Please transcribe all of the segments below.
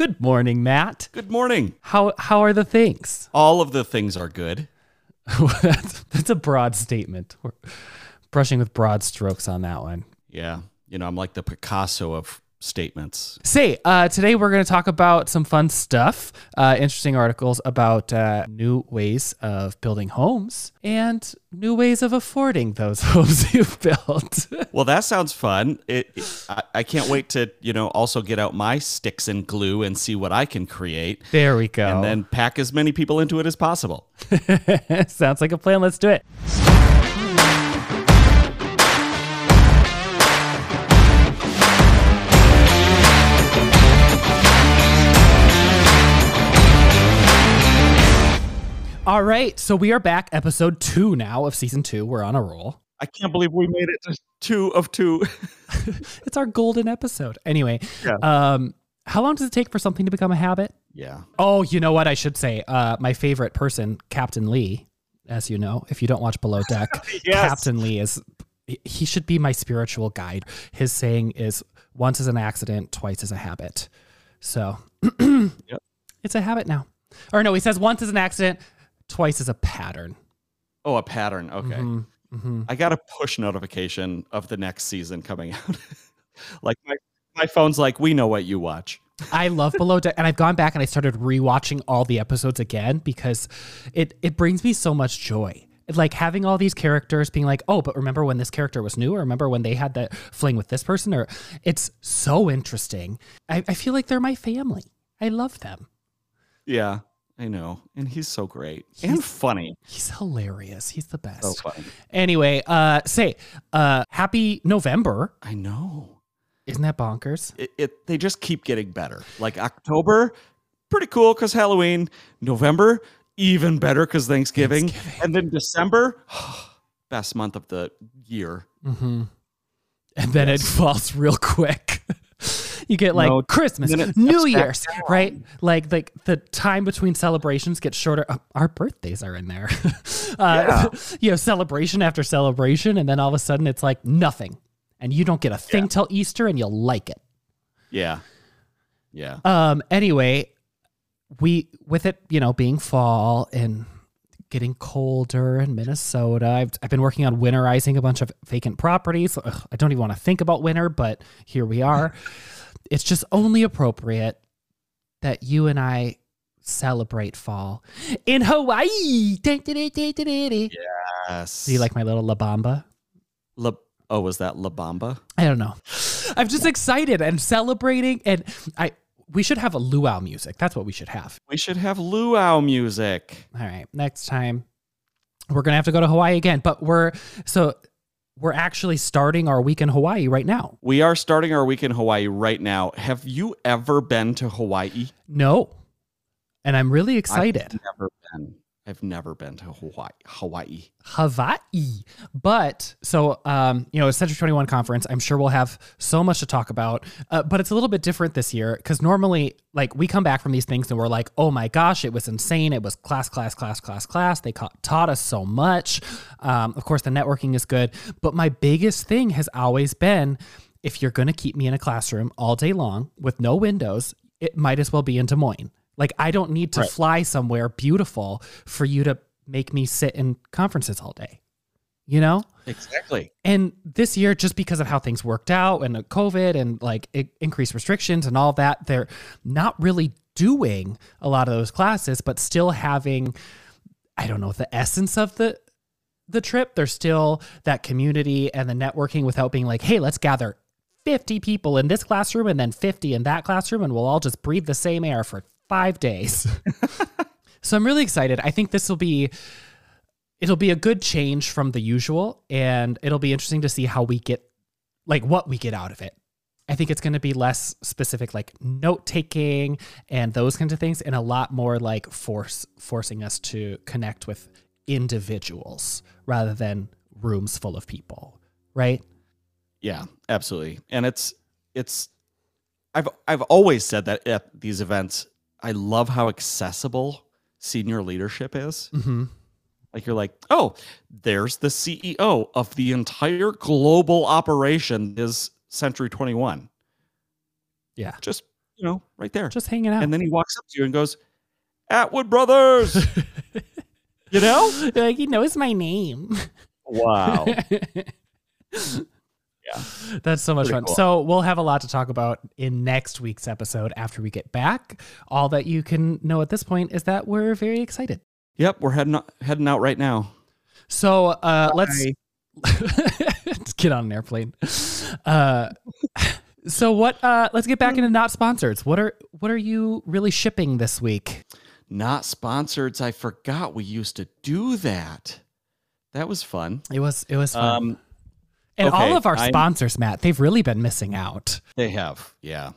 Good morning, Matt. Good morning. How how are the things? All of the things are good. that's, that's a broad statement. We're brushing with broad strokes on that one. Yeah. You know, I'm like the Picasso of statements. Say, uh, today we're going to talk about some fun stuff, uh, interesting articles about uh, new ways of building homes and new ways of affording those homes you've built. Well, that sounds fun. It, it- I, I can't wait to, you know, also get out my sticks and glue and see what I can create there we go. and then pack as many people into it as possible. Sounds like a plan. Let's do it. All right, so we are back, episode two now of season two. We're on a roll. I can't believe we made it to two of two. It's our golden episode. Anyway, Yeah. um, how long does it take for something to become a habit? yeah. Oh, you know what I should say? Uh, my favorite person, Captain Lee, as you know, if you don't watch Below Deck, Yes. Captain Lee is he should be my spiritual guide. His saying is once is an accident, twice is a habit. So it's a habit now. Or no, he says once is an accident, twice is a pattern. Oh, a pattern. Okay. Mhm, mhm. I got a push notification of the next season coming out. like my, my phone's like, we know what you watch. I love Below Deck, and I've gone back and I started rewatching all the episodes again because it it brings me so much joy. Like having all these characters being like, oh, but remember when this character was new, or remember when they had that fling with this person, or it's so interesting. I, I feel like they're my family. I love them. Yeah, I know. And he's so great and funny. He's hilarious. He's the best. So funny. Anyway, uh, say, uh, happy November. I know. Isn't that bonkers? It, it they just keep getting better. Like October, pretty cool because Halloween. November, even better because Thanksgiving. Thanksgiving. And then December, best month of the year. Mm-hmm. And then it falls real quick. You get like No, Christmas, New Year's, right? Like like the time between celebrations gets shorter. Uh, our birthdays are in there. uh, you know, celebration after celebration, and then all of a sudden it's like nothing, and you don't get a thing till Easter, and you'll like it. Yeah. Yeah. Um. Anyway, we with it, you know, being fall and getting colder in Minnesota. I've I've been working on winterizing a bunch of vacant properties. Ugh, I don't even want to think about winter, but here we are. it's just only appropriate that you and I celebrate fall in Hawaii. Yes. Do you like my little La Bamba? La- oh, was that La Bamba? I don't know. I'm just excited and celebrating, and I we should have a luau music. That's what we should have. We should have luau music. All right, next time we're gonna have to go to Hawaii again, but we're so we're actually starting our week in Hawaii right now. We are starting our week in Hawaii right now. Have you ever been to Hawaii? No, and I'm really excited. I've never been. I've never been to Hawaii. Hawaii. Hawaii, but so um, you know, Century Twenty One conference. I'm sure we'll have so much to talk about, uh, but it's a little bit different this year because normally, like, we come back from these things and we're like, oh my gosh, it was insane. It was class, class, class, class, class. They ca- taught us so much. Um, of course, the networking is good, but my biggest thing has always been if you're going to keep me in a classroom all day long with no windows, it might as well be in Des Moines. Like, I don't need to Right. fly somewhere beautiful for you to make me sit in conferences all day, you know? Exactly. And this year, just because of how things worked out and COVID and like increased restrictions and all that, they're not really doing a lot of those classes, but still having, I don't know, the essence of the the trip. There's still that community and the networking without being like, hey, let's gather 50 people in this classroom and then 50 in that classroom, and we'll all just breathe the same air for five days. so I'm really excited. I think this will be it'll be a good change from the usual and it'll be interesting to see how we get like what we get out of it i think it's going to be less specific like note taking and those kinds of things and a lot more like force forcing us to connect with individuals rather than rooms full of people right Yeah, absolutely. And it's it's I've I've always said that at these events, I love how accessible senior leadership is. mm-hmm. Like you're like, oh, there's the CEO of the entire global operation is Century 21. Yeah. Just you know, right there. Just hanging out. and then he walks up to you and goes, Atwood Brothers. you know? like he knows my name. Wow. That's so much Pretty fun. cool. So we'll have a lot to talk about in next week's episode after we get back. All that you can know at this point is that we're very excited. Yep, we're heading out, heading out right now. So uh, let's let's get on an airplane. Uh, so what? Uh, let's get back into not sponsors. What are what are you really shipping this week? Not sponsored. I forgot we used to do that. That was fun. It was it was fun. Um, and all of our I'm- sponsors, Matt, they've really been missing out. they have, yeah.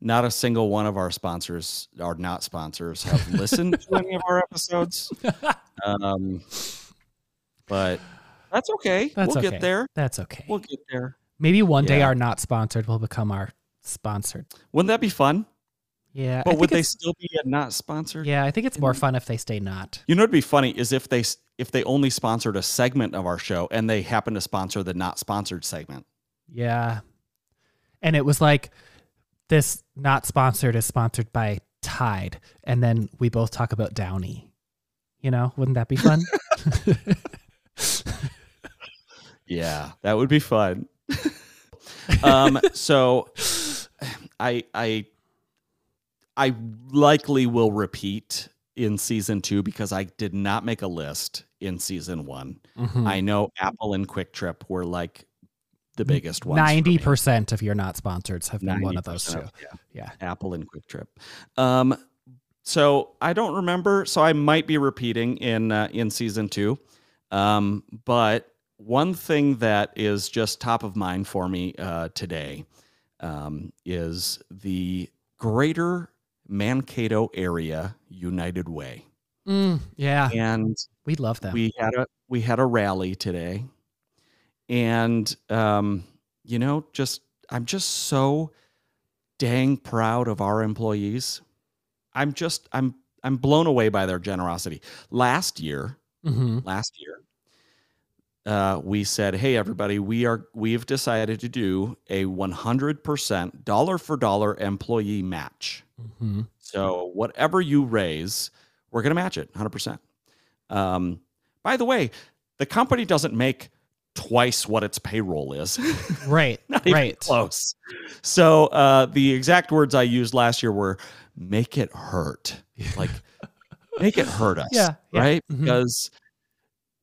Not a single one of our sponsors, or not sponsors, have listened to any of our episodes. Um, but that's okay. That's we'll okay. get there. That's okay. We'll get there. Maybe one day our not sponsored will become our sponsored. Wouldn't that be fun? Yeah, But would they still be a not sponsored? Yeah, I think it's more fun if they stay not. You know, what'd be funny is if they if they only sponsored a segment of our show and they happen to sponsor the not sponsored segment. Yeah. And it was like this not sponsored is sponsored by Tide. And then we both talk about Downy. You know, wouldn't that be fun? Yeah, that would be fun. um, so I I I likely will repeat in season two because I did not make a list in season one. Mhm. I know Apple and QuikTrip were like the biggest ones. Ninety percent of your not sponsors have been one of those 90% two. yeah. Yeah. Apple and QuikTrip. Um, so I don't remember. So I might be repeating in uh, in season two. Um, but one thing that is just top of mind for me uh, today um, is the Greater Mankato Area United Way, Mm, yeah. and We love them. we had a we had a rally today. And um you know just i'm just so dang proud of our employees. I'm just i'm i'm blown away by their generosity. Last year hmm last year uh, we said hey everybody we are we've decided to do a 100% dollar for dollar employee match hmm so whatever you raise, we're going to match it 100%. Um, by the way, the company doesn't make twice what its payroll is. Right. Not even right. close. So uh, the exact words I used last year were make it hurt. Like make it hurt us. Yeah, yeah. Right? Mhm. Because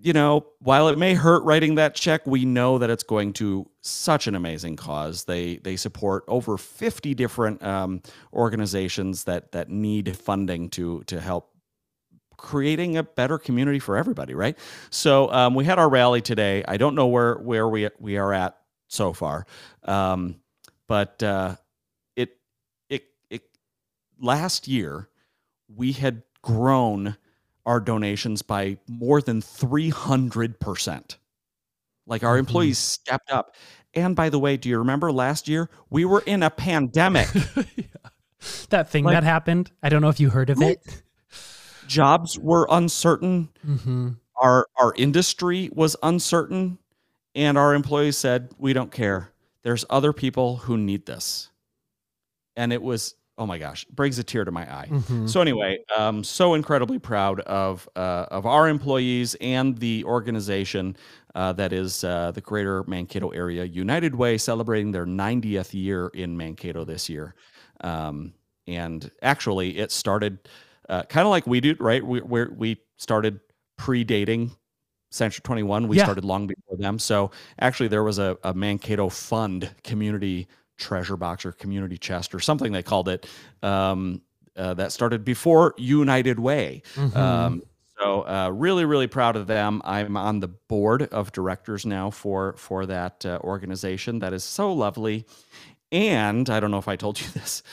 you know, while it may hurt writing that check, we know that it's going to such an amazing cause. They they support over 50 different um, organizations that that need funding to to help creating a better community for everybody, right? So um, we had our rally today. I don't know where where we we are at so far, um, but uh, it it it last year we had grown our donations by more than 300%. Like our Mhm. employees stepped up. And by the way, do you remember last year we were in a pandemic? That thing Like- that happened. I don't know if you heard of it. Jobs were uncertain. hmm Our our industry was uncertain and our employees said, "We don't care. There's other people who need this." And it was oh my gosh, brings a tear to my eye. hmm So anyway, um, so incredibly proud of uh, of our employees and the organization uh, that is uh, the Greater Mankato Area United Way, celebrating their 90th year in Mankato this year. Um, and actually, it started uh, kind of like we do, right? We we we started predating Century 21. We Yeah. started long before them. So actually, there was a, a Mankato Fund community treasure box or community chest or something they called it um, uh, that started before United Way. Mhm. Um, so uh, really, really proud of them. I'm on the board of directors now for for that uh, organization. That is so lovely. And I don't know if I told you this.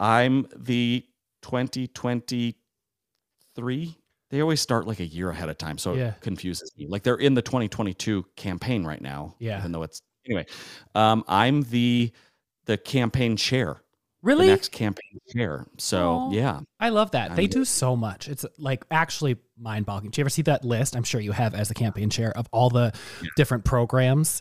I'm the 2023. They always start like a year ahead of time, so Yeah. it confuses me. Like they're in the 2022 campaign right now. Yeah. Even though it's anyway, um, I'm the the campaign chair, really? the next campaign chair. So Aw. yeah, I love that. They I'm- do so much. It's like actually mind boggling. Do you ever see that list? I'm sure you have as a campaign chair of all the different programs.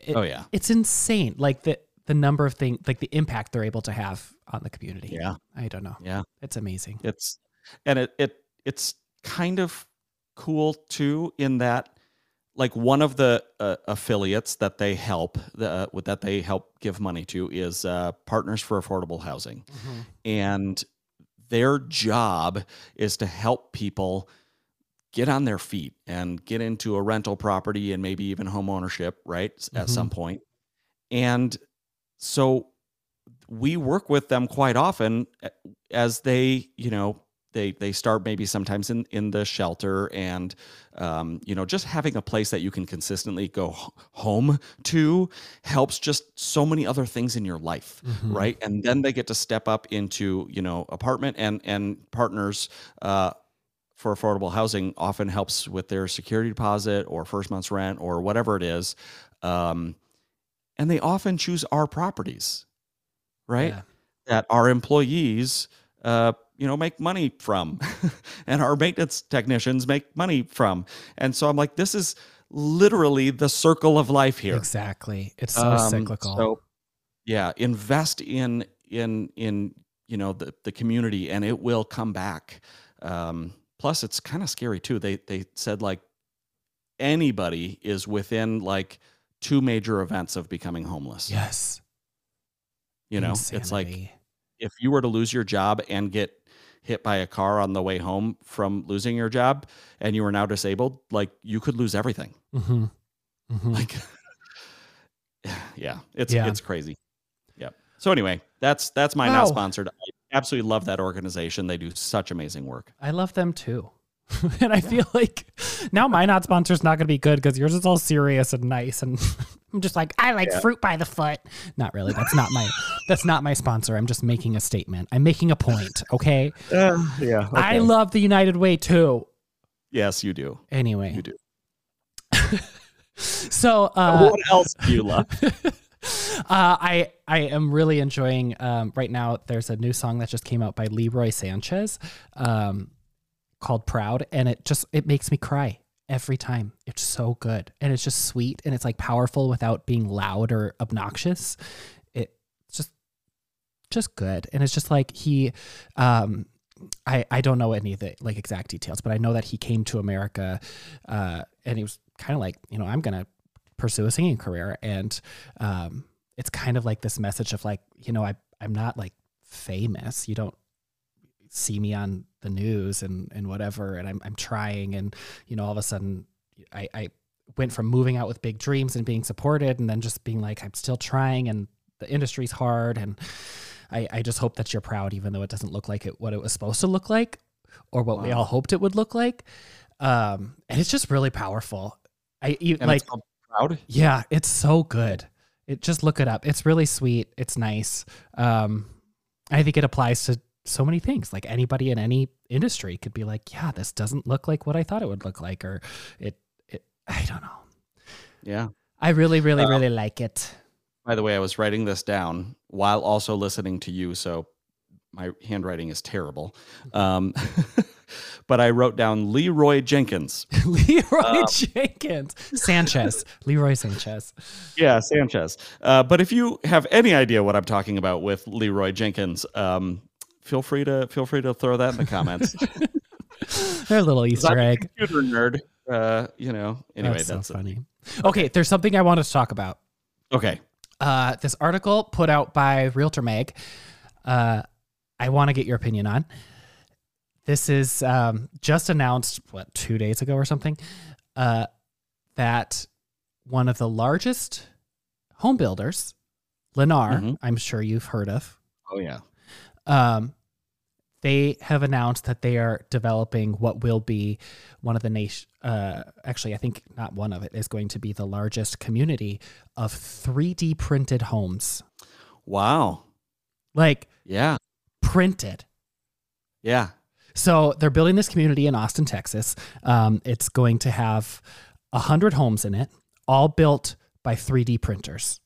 It- oh yeah. It's insane. Like the the number of things like the impact they're able to have on the community. Yeah. I don't know. Yeah. It's amazing. It's and it it it's kind of cool too in that like one of the uh, affiliates that they help the, uh, that they help give money to is uh, Partners for Affordable Housing, and their job is to help people get on their feet and get into a rental property and maybe even home ownership, right? s- At some. And so we work with them quite often as they, you know, they they start maybe sometimes in in the shelter and um, you know just having a place that you can consistently go home to helps just so many other things in your life Mhm. right and then they get to step up into you know apartment and and partners uh, for affordable housing often helps with their security deposit or first month's rent or whatever it is um, and they often choose our properties right Yeah. that our employees uh, you know make money from and our maintenance technicians make money from and so i'm like this is literally the circle of life here Exactly. It's so um, cyclical. So, yeah, invest in in in you know the the community, and it will come back. Um, plus, it's kind of scary too. They they said like anybody is within like two major events of becoming homeless. yes. you know, it's like if you were to lose your job and get hit by a car on the way home from losing your job, and you were now disabled, like you could lose everything. Mhm. Mhm. like yeah it's Yeah. it's crazy yep so anyway that's that's my Wow. not sponsored i absolutely love that organization they do such amazing work I love them too. and I feel like now my not sponsor is not going to be good because yours is all serious and nice. And I'm just like, I like fruit by the foot. Not really. That's not my, that's not my sponsor. I'm just making a statement. I'm making a point. Okay. yeah I love the United Way too. yes you do Anyway. you do So, uh, what else do you love uh, I I am really enjoying um, right now. There's a new song that just came out by Leroy Sanchez, um, called "Proud," and it just it makes me cry every time. It's so good, and it's just sweet, and it's like powerful without being loud or obnoxious. It- It's just just good, and it's just like he. Um, I, I don't know any of the like exact details, but I know that he came to America, uh, and he was kind of like, you know, I'm gonna pursue a singing career, and um, it's kind of like this message of like, you know, I I'm not like famous. You don't see me on the news and and whatever, and I'm I'm trying, and you know, all of a sudden, I I went from moving out with big dreams and being supported, and then just being like, I'm still trying, and the industry's hard, and I, I just hope that you're proud, even though it doesn't look like it what it was supposed to look like, or what we all hoped it would look like. Um, and it's just really powerful. I you, like proud yeah, it's so good. It just look it up. It's really sweet. It's nice. Um, I think it applies to so many things. Like anybody in any industry could be like, yeah, this doesn't look like what I thought it would look like, or it. it I don't know. yeah I really, really, Uh, really like it. by the way i was writing this down while also listening to you so my handwriting is terrible um, but i wrote down leroy jenkins Leroy Jenkins, Sanchez, Leroy Sanchez. Yeah, Sanchez. Uh, but if you have any idea what I'm talking about with Leroy Jenkins, um, feel free to feel free to throw that in the comments. They're a little I'm Easter a egg. computer nerd. Uh, you know. Anyway, that's, that's, so it. funny. Okay, there's something I wanted to talk about. Okay. uh, this article put out by Realtor Mag. Uh, I want to get your opinion on. This is um, just announced what two days ago or something uh, that one of the largest home builders, Lennar, Mhm. I'm sure you've heard of. Oh yeah. Um, they have announced that they are developing what will be one of the nation. Uh, actually, I think not one of it is going to be the largest community of 3D printed homes, Wow. like Yeah. printed. Yeah. So they're building this community in Austin, Texas. Um, it's going to have a hundred homes in it, all built by 3D printers,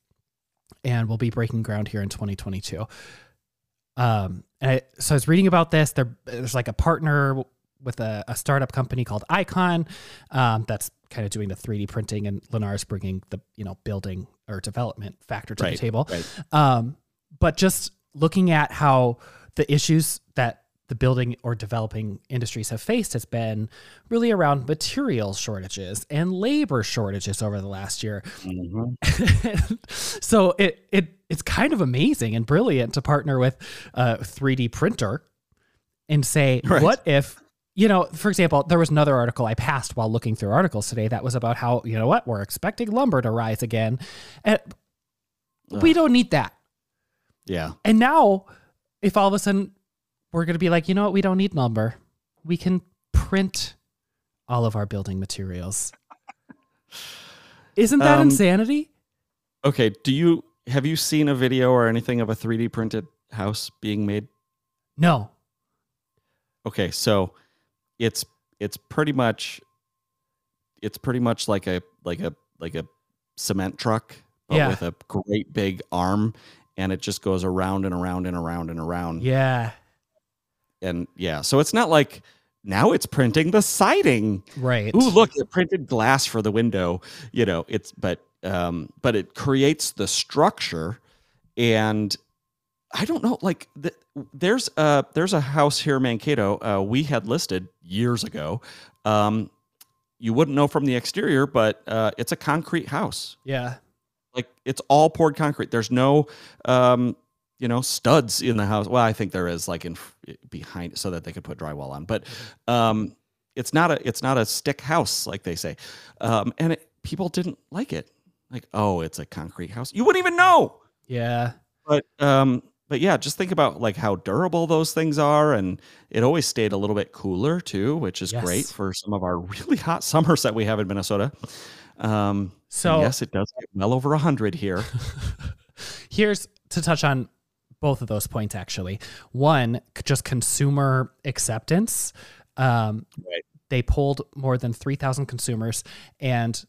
and we'll be breaking ground here in 2022. Um, and I, so I was reading about this. There, there's like a partner with a, a startup company called Icon um, that's kind of doing the 3D printing, and Lennar's bringing the you know building or development factor to the table. right. Um, but just looking at how the issues that the building or developing industries have faced has been really around material shortages and labor shortages over the last year. Mhm. so it it it's kind of amazing and brilliant to partner with a 3D printer and say, Right. what if you know, for example, there was another article I passed while looking through articles today that was about how, you know what, we're expecting lumber to rise again. And we don't need that. Yeah. And now, if all of a sudden we're going to be like, you know what, we don't need lumber, we can print all of our building materials. Isn't that Um, insanity? Okay. Do you have you seen a video or anything of a 3D printed house being made? No. Okay, so it's it's pretty much it's pretty much like a like a like a cement truck but Yeah. with a great big arm and it just goes around and around and around and around. Yeah. And yeah, so it's not like now it's printing the siding. Right. Ooh, look, it printed glass for the window. You know, it's but um, but it creates the structure, and I don't know. Like, the, there's a there's a house here in Mankato. Uh, we had listed years ago. Um, you wouldn't know from the exterior, but uh, it's a concrete house. Yeah. Like it's all poured concrete. There's no, um, you know, studs in the house. Well, I think there is, like in behind, so that they could put drywall on. But um, it's not a it's not a stick house like they say, um, and it, people didn't like it. Like, oh, it's a concrete house. You wouldn't even know. Yeah. But um, but yeah, just think about like how durable those things are, and it always stayed a little bit cooler too, which is great for some of our really hot summers that we have in Minnesota. Um, So yes, it does get well over a hundred here. here's to touch on both of those points actually. One, just consumer acceptance. Um, Right. They polled more than 3,000 consumers, and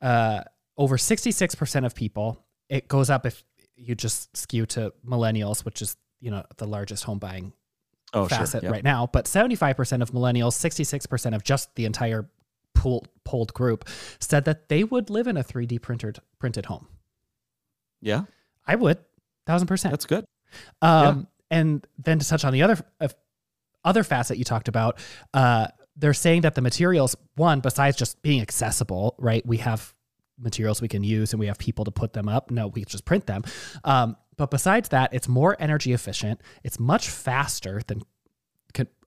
uh, over 66% of people, it goes up if you just skew to millennials, which is you know the largest home buying Oh, facet sure. Yeah. right now. But 75% of millennials, 66% of just the entire pool, polled group said that they would live in a 3D printed printed home. Yeah, I would, thousand percent. that's good. Um, And then to touch on the other uh, other facet you talked about, uh, they're saying that the materials, one, besides just being accessible, right? We have materials we can use and we have people to put them up. No, we just print them. Um, but besides that, it's more energy efficient. It's much faster than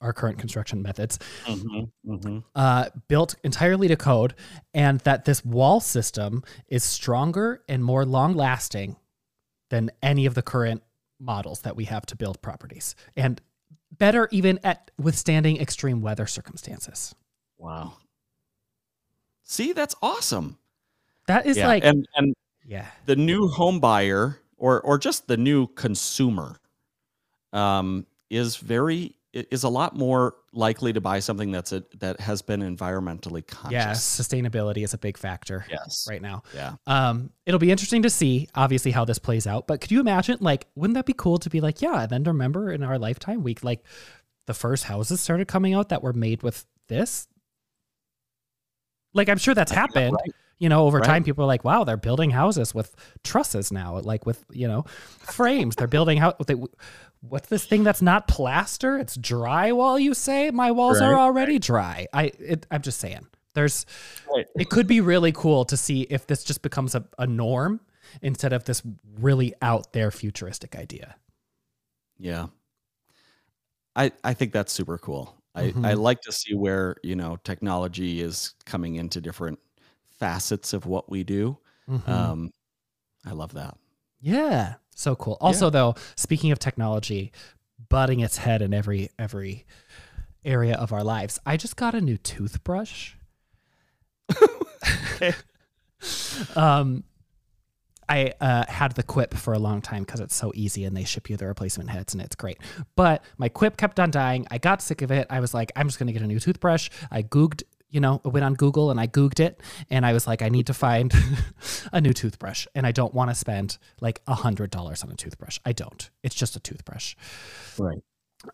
our current construction methods. Mm-hmm, mm-hmm. Uh, built entirely to code, and that this wall system is stronger and more long lasting than any of the current models that we have to build properties, and better even at withstanding extreme weather circumstances. Wow. See, that's awesome. That is yeah, like, and and yeah, the new home buyer or or just the new consumer um, is very is a lot more likely to buy something that's a that has been environmentally conscious. yeah, sustainability is a big factor Yes. right now. Yeah. Um, it'll be interesting to see, obviously, how this plays out. But could you imagine, like, wouldn't that be cool to be like, yeah, and then remember in our lifetime, we like the first houses started coming out that were made with this. Like, I'm sure that's I happened. right. You know, over Right. time, people are like, wow, they're building houses with trusses now, like with you know, frames. they're building how they. What's this thing that's not plaster? It's drywall. You say my walls are already dry. I it, I'm just saying. There's Right. it could be really cool to see if this just becomes a, a norm instead of this really out there futuristic idea. Yeah. I I think that's super cool. I, I Mhm. like to see where, you know, technology is coming into different facets of what we do. Mhm. Um I love that. yeah, so cool. Also, though, speaking of technology, butting its head in every every area of our lives, I just got a new toothbrush. Um, I uh, had the Quip for a long time because it's so easy and they ship you the replacement heads and it's great. But my Quip kept on dying. I got sick of it. I was like, I'm just going to get a new toothbrush. I Googled, you know, I went on Google and I Googled it and I was like, I need to find a new toothbrush and I don't want to spend like a $100 on a toothbrush. I don't. It's just a toothbrush. Right.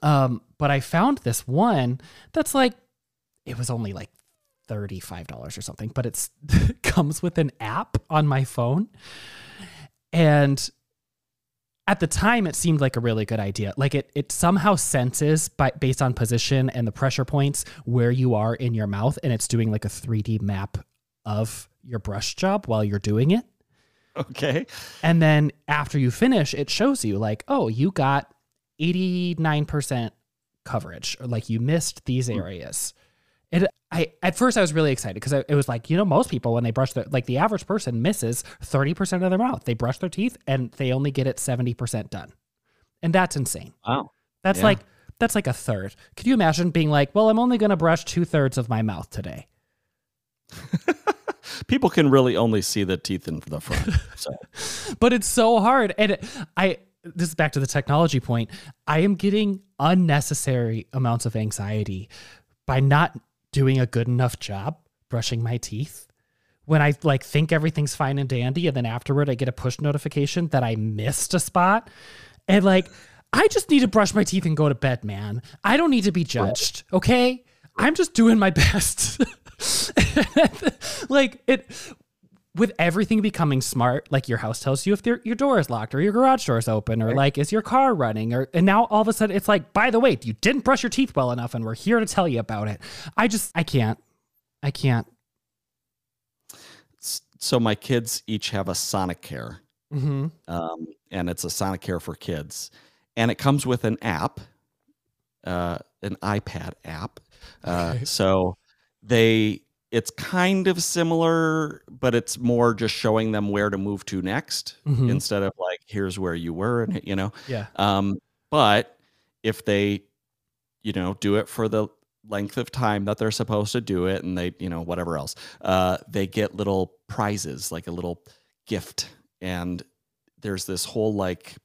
Um, but I found this one that's like, it was only like $35 or something, but it's comes with an app on my phone. And at the time it seemed like a really good idea. Like it it somehow senses by based on position and the pressure points where you are in your mouth and it's doing like a 3D map of your brush job while you're doing it. Okay. And then after you finish, it shows you like, oh, you got 89% coverage or like you missed these hmm. areas. It I at first I was really excited because it was like, you know, most people when they brush their like the average person misses 30% of their mouth. They brush their teeth and they only get it 70% done. And that's insane. Wow. That's Yeah. like that's like a third. Could you imagine being like, well, I'm only gonna brush two thirds of my mouth today? People can really only see the teeth in the front. So but it's so hard and i this is back to the technology point i am getting unnecessary amounts of anxiety by not doing a good enough job brushing my teeth when i like think everything's fine and dandy and then afterward i get a push notification that i missed a spot and like i just need to brush my teeth and go to bed man. I don't need to be judged okay? I'm just doing my best. Like it with everything becoming smart, like your house tells you if your your door is locked or your garage door is open or like is your car running or and now all of a sudden it's like by the way you didn't brush your teeth well enough and we're here to tell you about it. I just I can't I can't. so my kids each have a Sonicare. Mm-hmm. um, and it's a Sonicare for kids, and it comes with an app, uh, an iPad app. Uh. So they, it's kind of similar, but it's more just showing them where to move to next Mhm. instead of like here's where you were, and you know. Yeah. Um, but if they, you know, do it for the length of time that they're supposed to do it, and they, you know, whatever else, uh, they get little prizes, like a little gift, and there's this whole like,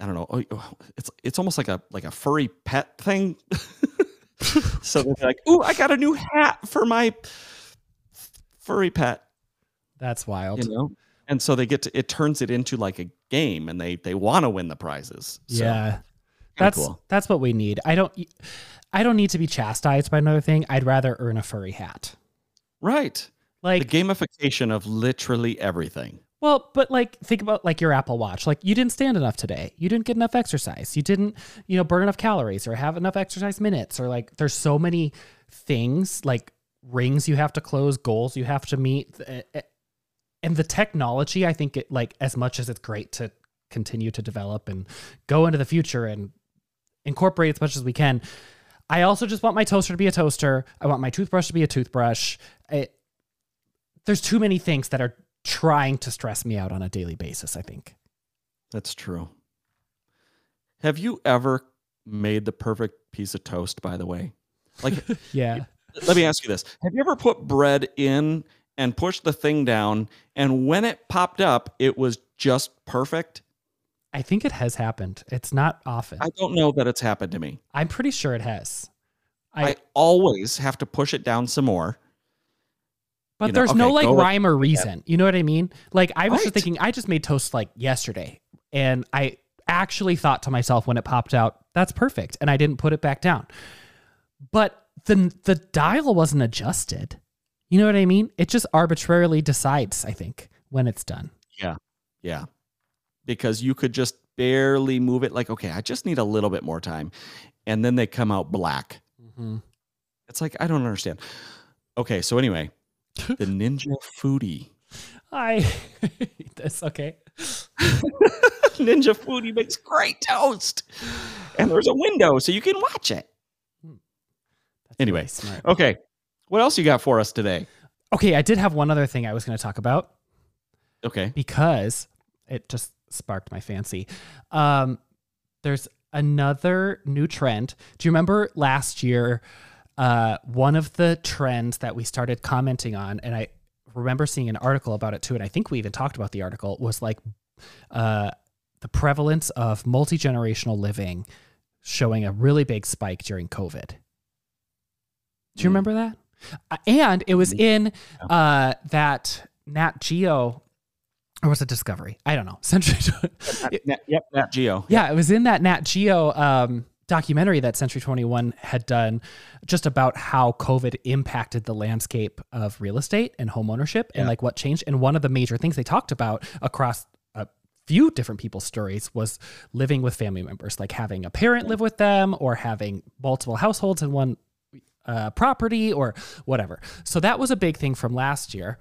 I don't know, oh, oh, it's it's almost like a like a furry pet thing. so they're like, "Ooh, I got a new hat for my furry pet," That's wild. you know. And so they get to it turns it into like a game, and they they want to win the prizes. So, yeah. That's cool. that's what we need. I don't I don't need to be chastised by another thing. I'd rather earn a furry hat. Right. Like the gamification of literally everything. Well, but like think about like your Apple Watch. Like you didn't stand enough today. You didn't get enough exercise. You didn't, you know, burn enough calories or have enough exercise minutes or like there's so many things like rings you have to close, goals you have to meet. eh, eh, And the technology, I think it like as much as it's great to continue to develop and go into the future and incorporate as much as we can. I also just want my toaster to be a toaster. I want my toothbrush to be a toothbrush. It, there's too many things that are trying to stress me out on a daily basis, I think. That's true. Have you ever made the perfect piece of toast, by the way? Like, Yeah. Let me ask you this Have you ever put bread in and pushed the thing down, and when it popped up, it was just perfect? I think it has happened. It's not often. I don't know that it's happened to me. I'm pretty sure it has. I, I, always have to push it down some more. but you know, there's no like rhyme or reason. You know what I mean? Like I was Right. just thinking I just made toast like yesterday and I actually thought to myself when it popped out, that's perfect and I didn't put it back down. But the the dial wasn't adjusted. You know what I mean? It just arbitrarily decides, I think, when it's done. Yeah. Yeah. Because you could just barely move it like, okay, I just need a little bit more time. And then they come out black. Mm-hmm. It's like, I don't understand. Okay, so anyway, the Ninja Foodi. I hate this. Okay. Ninja Foodi makes great toast. And there's a window so you can watch it. Anyway. smart. Okay. What else you got for us today? Okay, I did have one other thing I was going to talk about Okay. because it just sparked my fancy. Um, there's another new trend. Do you remember last year? Uh, one of the trends that we started commenting on, and I remember seeing an article about it too, and I think we even talked about the article, was like uh, the prevalence of multi generational living showing a really big spike during COVID. Do you Mm. remember that? Uh, and it was in uh, that Nat Geo, or was it Discovery? I don't know. Century. Nat, Nat- yep, Nat Geo. yeah, it was in that Nat Geo um, documentary that Century 21 had done just about how COVID impacted the landscape of real estate and home ownership and Yeah. like what changed. And one of the major things they talked about across a few different people's stories was living with family members, like having a parent live with them or having multiple households in one uh, property or whatever. So that was a big thing from last year.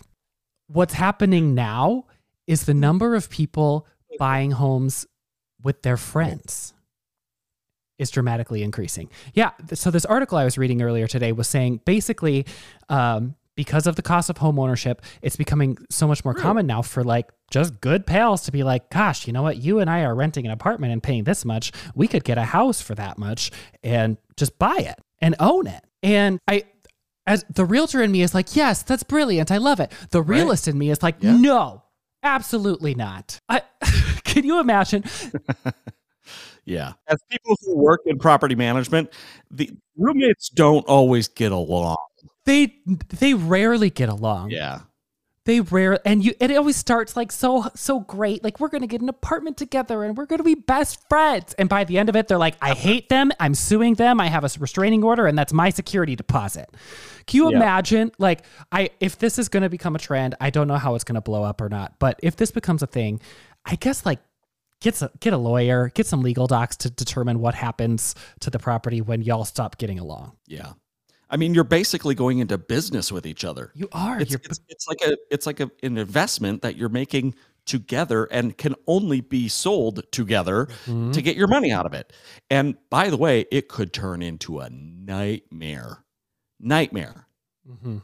What's happening now is the number of people buying homes with their friends is dramatically increasing. Yeah. So this article I was reading earlier today was saying basically, um, because of the cost of home ownership, it's becoming so much more common now for like just good pals to be like, gosh, you know what? You and I are renting an apartment and paying this much. We could get a house for that much and just buy it and own it. And I, as the realtor in me is like, yes, that's brilliant. I love it. The realist in me is like, Yeah. no, absolutely not. I, can you imagine? Yeah. As people who work in property management, the roommates don't always get along. They they rarely get along. Yeah. They rare and you it always starts like so so great. Like we're gonna get an apartment together and we're gonna be best friends. And by the end of it, they're like, I hate them. I'm suing them. I have a restraining order, and that's my security deposit. Can you Yeah. imagine? Like, I if this is gonna become a trend, I don't know how it's gonna blow up or not. But if this becomes a thing, I guess like get a, get a lawyer, get some legal docs to determine what happens to the property when y'all stop getting along. Yeah. I mean, you're basically going into business with each other. You are. It's, it's, it's like a it's like a, an investment that you're making together and can only be sold together Mhm. to get your money out of it. And by the way, it could turn into a nightmare. Nightmare. Mhm.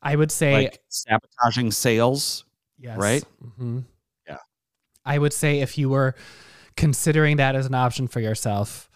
I would say Like sabotaging sales. yes. right? hmm Yeah. I would say if you were considering that as an option for yourself,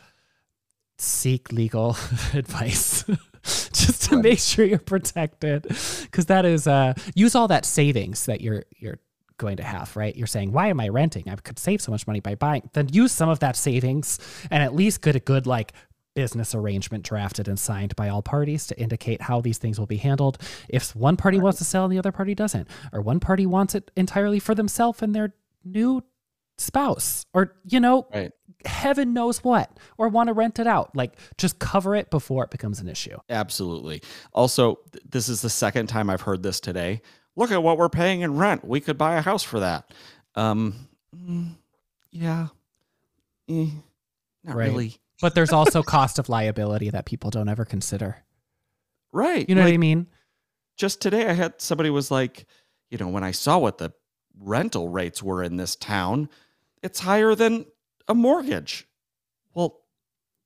seek legal advice. Just to Right. make sure you're protected, because that is uh, use all that savings that you're you're going to have, right? You're saying, why am I renting? I could save so much money by buying. Then use some of that savings and at least get a good like business arrangement drafted and signed by all parties to indicate how these things will be handled. If one party wants to sell and the other party doesn't, or one party wants it entirely for themselves and their new spouse, or you know, Right. Heaven knows what, or want to rent it out. Like just cover it before it becomes an issue. Absolutely. Also, th- this is the second time I've heard this today. Look at what we're paying in rent. We could buy a house for that. Um, mm, yeah. Eh, not Right. really. But there's also cost of liability that people don't ever consider. Right. You know what I mean? just today I had somebody was like, you know, when I saw what the rental rates were in this town, it's higher than a mortgage. Well,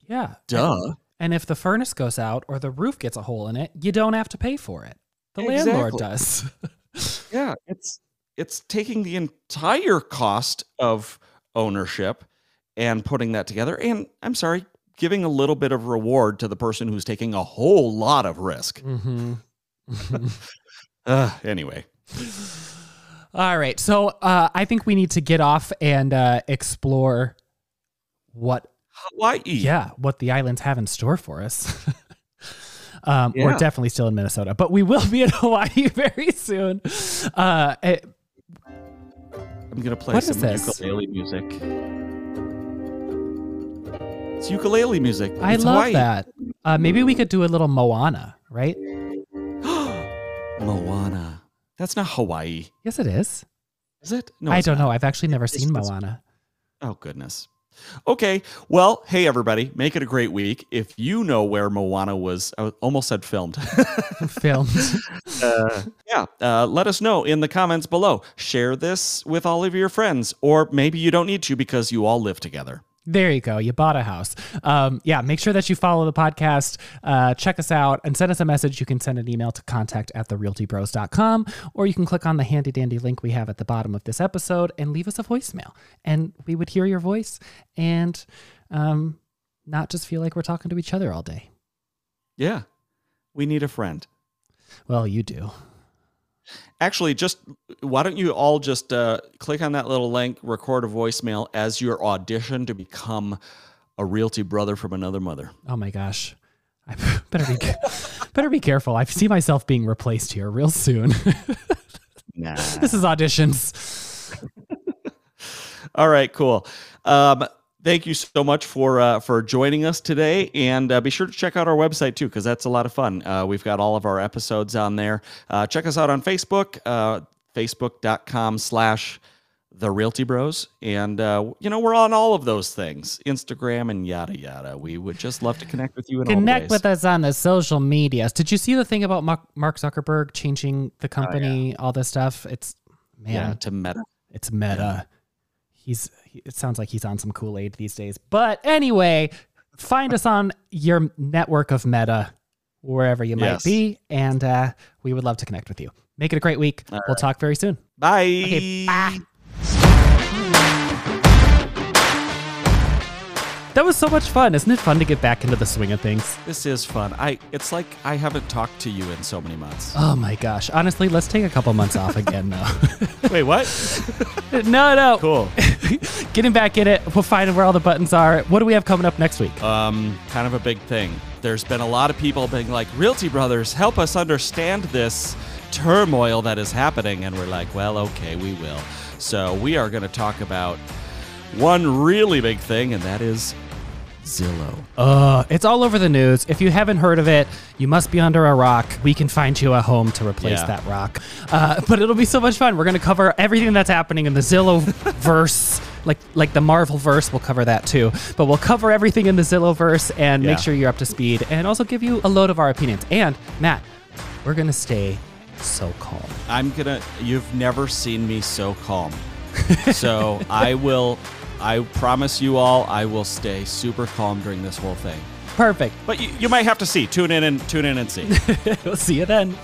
Yeah. duh. And if the furnace goes out or the roof gets a hole in it, you don't have to pay for it. The landlord does. Yeah, it's it's taking the entire cost of ownership and putting that together and I'm sorry, giving a little bit of reward to the person who's taking a whole lot of risk. mm-hmm. Uh, anyway, All right. So uh, I think we need to get off and uh, explore what, Hawaii. yeah, what the islands have in store for us. um, We're definitely still in Minnesota, but we will be in Hawaii very soon. Uh, it- I'm gonna play some ukulele music. It's ukulele music. I It's love Hawaii. that. Uh, maybe we could do a little Moana, right? Moana. That's not Hawaii, Yes, it is. is it? No, I don't not. know. I've actually never It's- seen it's- Moana. Oh goodness. Okay. Well, hey everybody, make it a great week. If you know where Moana was, I almost said filmed. Filmed. uh, yeah, uh, let us know in the comments below. Share this with all of your friends, or maybe you don't need to because you all live together. There you go. You bought a house. Um, yeah, make sure that you follow the podcast, uh, check us out, and send us a message. You can send an email to contact at therealtybros.com, or you can click on the handy dandy link we have at the bottom of this episode and leave us a voicemail. And we would hear your voice and um, not just feel like we're talking to each other all day. Yeah, we need a friend. Well, you do. Actually, just why don't you all just uh, click on that little link, record a voicemail as your audition to become a realty brother from another mother. Oh my gosh. I better be better be careful. I see myself being replaced here real soon. Nah. this is auditions. All right, cool. Um, thank you so much for uh, for joining us today, and uh, be sure to check out our website too, because that's a lot of fun. Uh, we've got all of our episodes on there. Uh, check us out on Facebook, uh, facebook.com slash the Realty Bros, and uh, you know we're on all of those things, Instagram and yada yada. We would just love to connect with you all Connect with us on the social medias. Did you see the thing about Mark Mark Zuckerberg changing the company, all this stuff? It's man, yeah, to Meta. it's meta. He's he, it sounds like he's on some Kool Aid these days. But anyway, find us on your network of meta, wherever you might Yes. be, and uh, we would love to connect with you. Make it a great week. we'll talk very soon. Bye. Okay, bye. That was so much fun. Isn't it fun to get back into the swing of things? This is fun. I it's like I haven't talked to you in so many months. Oh my gosh. Honestly, let's take a couple months off again though. Wait, what? no, no. Cool. Getting back in it. We'll find where all the buttons are. What do we have coming up next week? Um, kind of a big thing. There's been a lot of people being like, "Realty Brothers, help us understand this turmoil that is happening," and we're like, "Well, okay, we will." So we are going to talk about one really big thing, and that is Zillow. Uh, it's all over the news. If you haven't heard of it, you must be under a rock. We can find you a home to replace Yeah. that rock. Uh, but it'll be so much fun. We're going to cover everything that's happening in the Zillow verse. Like, like the Marvel verse, we'll cover that too. But we'll cover everything in the Zillow verse and Yeah. make sure you're up to speed and also give you a load of our opinions. And Matt, we're going to stay so calm. I'm gonna. You've never seen me so calm. so I will. I promise you all, I will stay super calm during this whole thing. Perfect. But you, you might have to see. Tune in and tune in and see. we'll see you then.